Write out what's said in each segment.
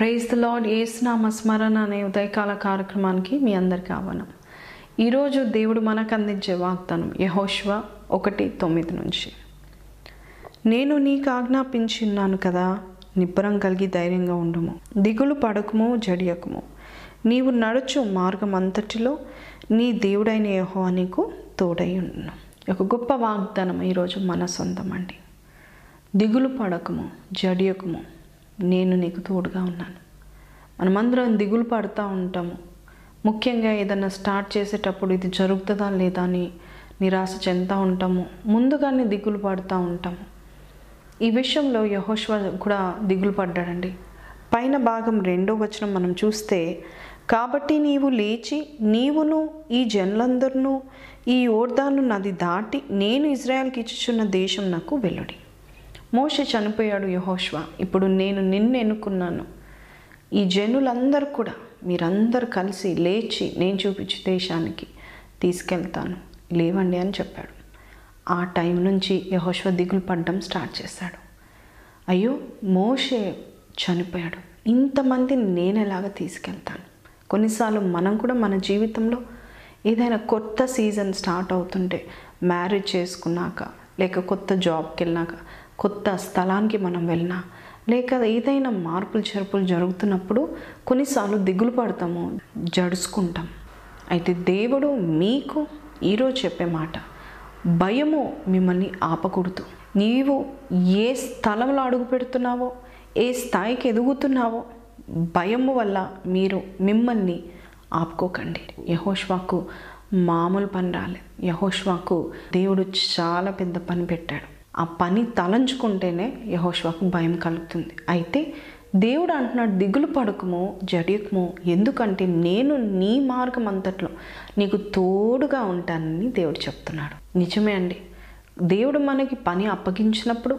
Praise the lord ఏసునామ స్మరణ అనే ఉదయకాల కార్యక్రమానికి మీ అందరికీ ఆహ్వానం. ఈరోజు దేవుడు మనకు అందించే వాగ్దానం యహోష్వ ఒకటి తొమ్మిది నుంచి. నేను నీకు ఆజ్ఞాపించున్నాను కదా నిబ్బరం కలిగి ధైర్యంగా ఉండుము. దిగులు పడకము జడియకము. నీవు నడుచు మార్గం అంతటిలో నీ దేవుడైన యహో నీకు తోడై ఉండును. ఒక గొప్ప వాగ్దానం ఈరోజు మన సొంతం అండి. దిగులు పడకము జడియకము. నేను నీకు తోడుగా ఉన్నాను. మనమందరం దిగులు పడుతూ ఉంటాము. ముఖ్యంగా ఏదైనా స్టార్ట్ చేసేటప్పుడు ఇది జరుగుతుందా లేదా అని నిరాశ చెందుతూ ఉంటాము. ముందుగానే దిగులు పడుతూ ఉంటాము. ఈ విషయంలో యహోష్వ కూడా దిగులు పడ్డాడండి. పైన భాగం రెండో వచనం మనం చూస్తే కాబట్టి నీవు లేచి నీవును ఈ జనులందరినూ ఈ ఓర్దాను నది దాటి నేను ఇజ్రాయెల్కి ఇచ్చుచున్న దేశం నాకు వెలుడి మోషే చనిపోయాడు యహోష్వ. ఇప్పుడు నేను నిన్ను ఎన్నుకున్నాను. ఈ జనులందరూ కూడా మీరందరూ కలిసి లేచి నేను చూపించే దేశానికి తీసుకెళ్తాను. లేవండి అని చెప్పాడు. ఆ టైం నుంచి యహోష్వ దిగులు పడ్డం స్టార్ట్ చేశాడు. అయ్యో మోషే చనిపోయాడు. ఇంతమందిని నేను ఎలాగ తీసుకెళ్తాను? కొన్నిసార్లు మనం కూడా మన జీవితంలో ఏదైనా కొత్త సీజన్ స్టార్ట్ అవుతుంటే మ్యారేజ్ చేసుకున్నాక లేక కొత్త జాబ్కి వెళ్ళినాక కొత్త స్థలానికి మనం వెళ్ళినా లేక ఏదైనా మార్పులు చెరుపులు జరుగుతున్నప్పుడు కొన్నిసార్లు దిగులు పడతాము జడుచుకుంటాం. అయితే దేవుడు మీకు ఈరోజు చెప్పే మాట భయము మిమ్మల్ని ఆపకూడదు. నీవు ఏ స్థలంలో అడుగు పెడుతున్నావో ఏ స్థాయికి ఎదుగుతున్నావో భయము వల్ల మీరు మిమ్మల్ని ఆపుకోకండి. యహోష్వాకు మామూలు పని రాలేదు. యహోష్వాకు దేవుడు చాలా పెద్ద పని పెట్టాడు. ఆ పని తలంచుకుంటేనే యహోష్వాకు భయం కలుగుతుంది. అయితే దేవుడు అంటున్నాడు దిగులు పడకము జడియకము. ఎందుకంటే నేను నీ మార్గం అంతట్లో నీకు తోడుగా ఉంటానని దేవుడు చెప్తున్నాడు. నిజమే అండి. దేవుడు మనకి పని అప్పగించినప్పుడు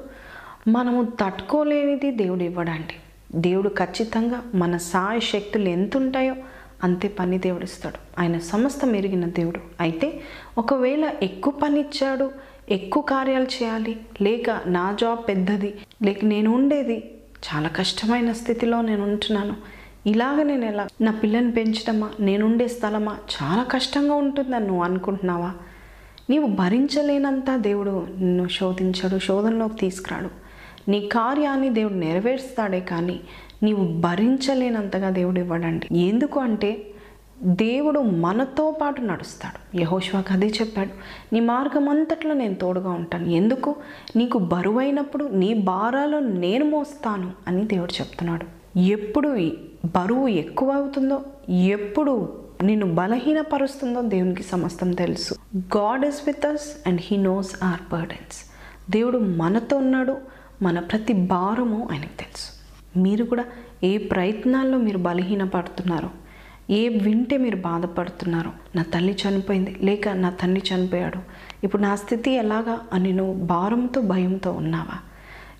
మనము తట్టుకోలేనిది దేవుడు ఇవ్వడండి. దేవుడు ఖచ్చితంగా మన సాయ శక్తులు ఎంత ఉంటాయో అంతే పని దేవుడు ఇస్తాడు. ఆయన సమస్తం ఎరిగిన దేవుడు. అయితే ఒకవేళ ఎక్కువ పని ఇచ్చాడు ఎక్కువ కార్యాలు చేయాలి. లేక నా జాబ్ పెద్దది. లేక నేను ఉండేది. చాలా కష్టమైన స్థితిలో నేను ఉంటున్నాను. ఇలాగ నేను ఎలా? నా పిల్లని పెంచడమా? నేనుండే స్థలమా? చాలా కష్టంగా ఉంటుందని నువ్వు అనుకుంటున్నావా? నీవు భరించలేనంత దేవుడు నిన్ను శోధించడు శోధనలోకి తీసుకురాడు. నీ కార్యాన్ని దేవుడు నెరవేరుస్తాడే కానీ నీవు భరించలేనంతగా దేవుడు ఇవ్వడండి. ఎందుకు అంటే దేవుడు మనతో పాటు నడుస్తాడు. యహోష్వాకు అదే చెప్పాడు నీ మార్గం అంతట్లో నేను తోడుగా ఉంటాను. ఎందుకు? నీకు బరువైనప్పుడు నీ భారాలు నేను మోస్తాను అని దేవుడు చెప్తున్నాడు. ఎప్పుడు బరువు ఎక్కువ అవుతుందో ఎప్పుడు నిన్ను బలహీనపరుస్తుందో దేవునికి సమస్తం తెలుసు. God is with us and he knows our burdens దేవుడు మనతో ఉన్నాడు మన ప్రతి భారము ఆయనకు తెలుసు. మీరు కూడా ఏ ప్రయత్నాల్లో మీరు బలహీనపడుతున్నారో ఏ వింటే మీరు బాధపడుతున్నారో? నా తల్లి చనిపోయింది. లేక నా తండ్రి చనిపోయాడు. ఇప్పుడు నా స్థితి ఎలాగా? అని నువ్వు భారంతో భయంతో ఉన్నావా?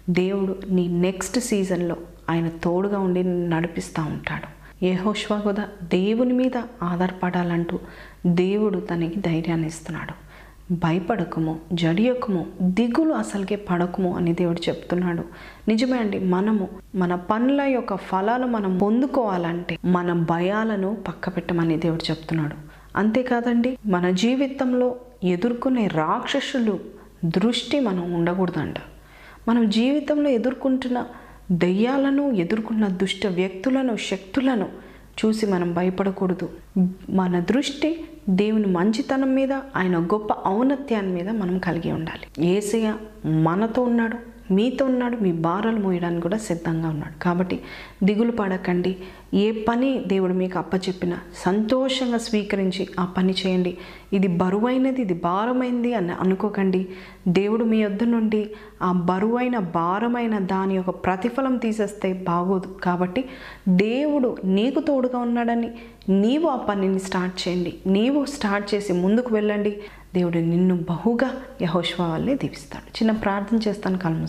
దేవుడు నీ నెక్స్ట్ సీజన్లో ఆయన తోడుగా ఉండి నడిపిస్తూ ఉంటాడు. యెహోషువ కూడా దేవుని మీద ఆధారపడాలంటూ దేవుడు తనకి ధైర్యాన్ని ఇస్తున్నాడు. భయపడకము జడియకము దిగులు అసలుకే పడకము అని దేవుడు చెప్తున్నాడు. నిజమే అండి మనము మన పనుల యొక్క ఫలాలు మనం పొందుకోవాలంటే మన భయాలను పక్క పెట్టమని దేవుడు చెప్తున్నాడు. అంతేకాదండి మన జీవితంలో ఎదుర్కొనే రాక్షసులు దృష్టి మనం ఉండకూడదంట. మనం జీవితంలో ఎదుర్కొంటున్న దెయ్యాలను ఎదుర్కొన్న దుష్ట వ్యక్తులను శక్తులను చూసి మనం భయపడకూడదు. మన దృష్టి దేవుని మంచితనం మీద ఆయన గొప్ప ఔన్నత్యాన్ని మీద మనం కలిగి ఉండాలి. ఏసయ్య మనతో ఉన్నాడు. మీతో ఉన్నాడు మీ భారాలు మోయడానికి కూడా సిద్ధంగా ఉన్నాడు. కాబట్టి దిగులు పడకండి. ఏ పని దేవుడు మీకు అప్పచెప్పినా సంతోషంగా స్వీకరించి ఆ పని చేయండి. ఇది బరువైనది ఇది భారమైంది అని అనుకోకండి. దేవుడు మీ వద్ద నుండి ఆ బరువైన భారమైన దాని యొక్క ప్రతిఫలం తీసేస్తే బాగోదు. కాబట్టి దేవుడు నీకు తోడుగా ఉన్నాడని నీవు ఆ పనిని స్టార్ట్ చేయండి. నీవు స్టార్ట్ చేసి ముందుకు వెళ్ళండి. దేవుడు నిన్ను బహుగా యహోష్వా వల్లే దీవిస్తాడు. చిన్న ప్రార్థన చేస్తాను కళ్ళు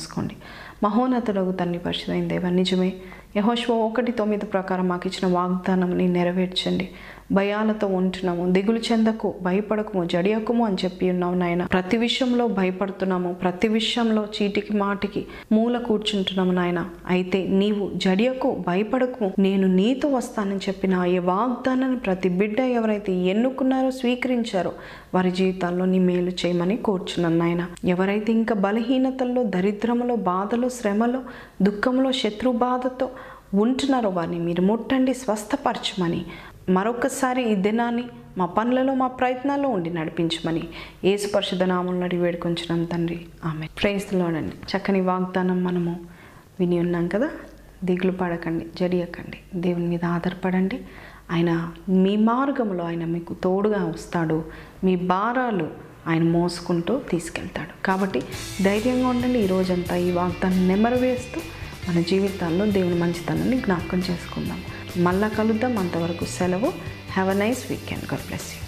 మహోన్నతుడగు తన్ని పరిశుధైన దేవ నిజమే. యహోశ్వ ఒకటి తొమ్మిది ప్రకారం మాకు ఇచ్చిన వాగ్దానంని నెరవేర్చండి. భయాలతో ఉంటున్నాము దిగులు చెందకు భయపడకము జడియకుము అని చెప్పి ఉన్నావు నాయన. ప్రతి విషయంలో భయపడుతున్నాము ప్రతి విషయంలో చీటికి మాటికి మూల కూర్చుంటున్నాము నాయన. అయితే నీవు జడియకు భయపడకు నేను నీతో వస్తానని చెప్పిన ఈ వాగ్దానాన్ని ప్రతి బిడ్డ ఎవరైతే ఎన్నుకున్నారో స్వీకరించారో వారి జీవితాల్లో నీ మేలు చేయమని కోర్చున్నాను నాయన. ఎవరైతే ఇంకా బలహీనతల్లో దరిద్రములో బాధలో శ్రమలో దుఃఖంలో శత్రు బాధతో ఉంటున్నారో వారిని మీరు ముట్టండి స్వస్థపరచమని. మరొకసారి ఈ దినాన్ని మా పనులలో మా ప్రయత్నాల్లో ఉండి నడిపించమని ఏసు పరిశుద్ధ నామంలో అడిగి వేడుకొంచున్నాం తండ్రి. ఆమె ప్రేస్తులోనండి చక్కని వాగ్దానం మనము విని ఉన్నాం కదా? దిగులు పడకండి జడియకండి. దేవుని మీద ఆధారపడండి. ఆయన మీ మార్గంలో ఆయన మీకు తోడుగా వస్తాడు. మీ భారాలు ఆయన మోసుకుంటూ తీసుకెళ్తాడు. కాబట్టి ధైర్యంగా ఉండండి. ఈ రోజంతా ఈ వాగ్దాన్ని నెమరు వేస్తూ మన జీవితాల్లో దేవుని మంచితనాన్ని జ్ఞాపకం చేసుకుందాం. మళ్ళా కలుద్దాం. అంతవరకు సెలవు. Have a nice weekend God bless you